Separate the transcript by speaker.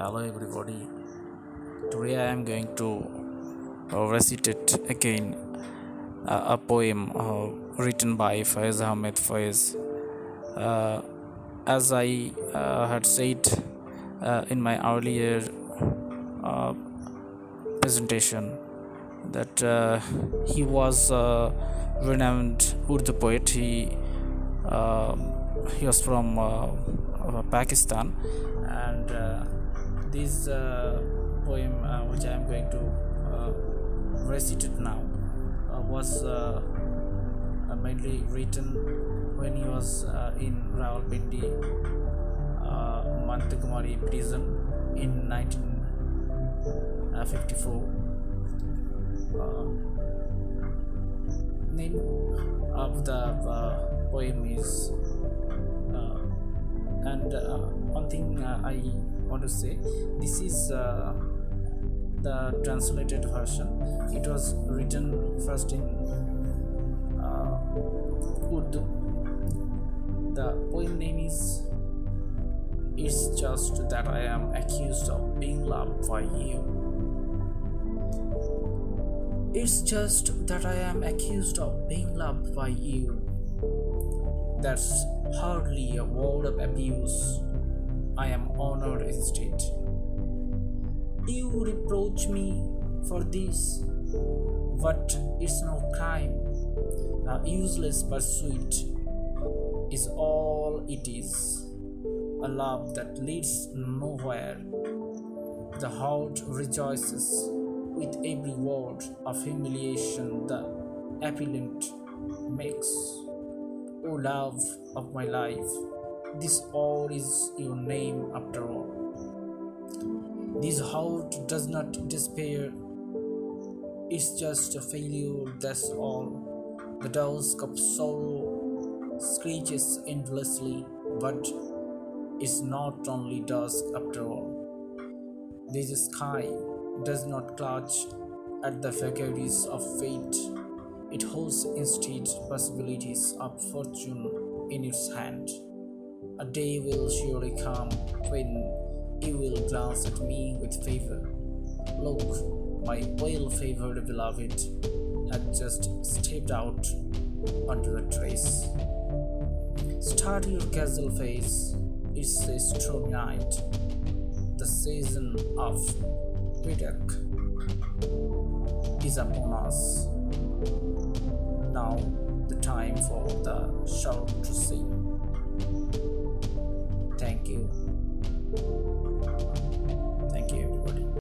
Speaker 1: Hello, everybody. Today I am going to uh, recite it again uh, a poem uh, written by Faiz Ahmed Faiz. Uh, as I uh, had said uh, in my earlier presentation, that he was a renowned Urdu poet. He he was from Pakistan, and this uh, poem, uh, which I am going to uh, recite it now, was mainly written when he was in Rawalpindi, uh, Montgomery prison in 1954. Uh, name of the uh, poem is uh, and uh, one thing i want to say this is uh, the translated version it was written first in uh, urdu the poem name is it's just that i am accused of being loved by you it's just that I am accused of being loved by you. That's hardly a word of abuse. I am honored instead. You reproach me for this, but it's no crime. A useless pursuit is all it is. A love that leads nowhere. The heart rejoices with every word of humiliation the appellant makes. O love of my life, this all is your name after all. This heart does not despair, it's just a failure, that's all. The dusk of sorrow screeches endlessly, but it's not only dusk after all. This sky does not clutch at the vagaries of fate. It holds instead possibilities of fortune in its hand. A day will surely come when you will glance at me with favor. Look, my well favored beloved had just stepped out onto the trace. Start your castle face, it's a stormy night, the season of Pitak is upon us. Now the time for the shout to sing.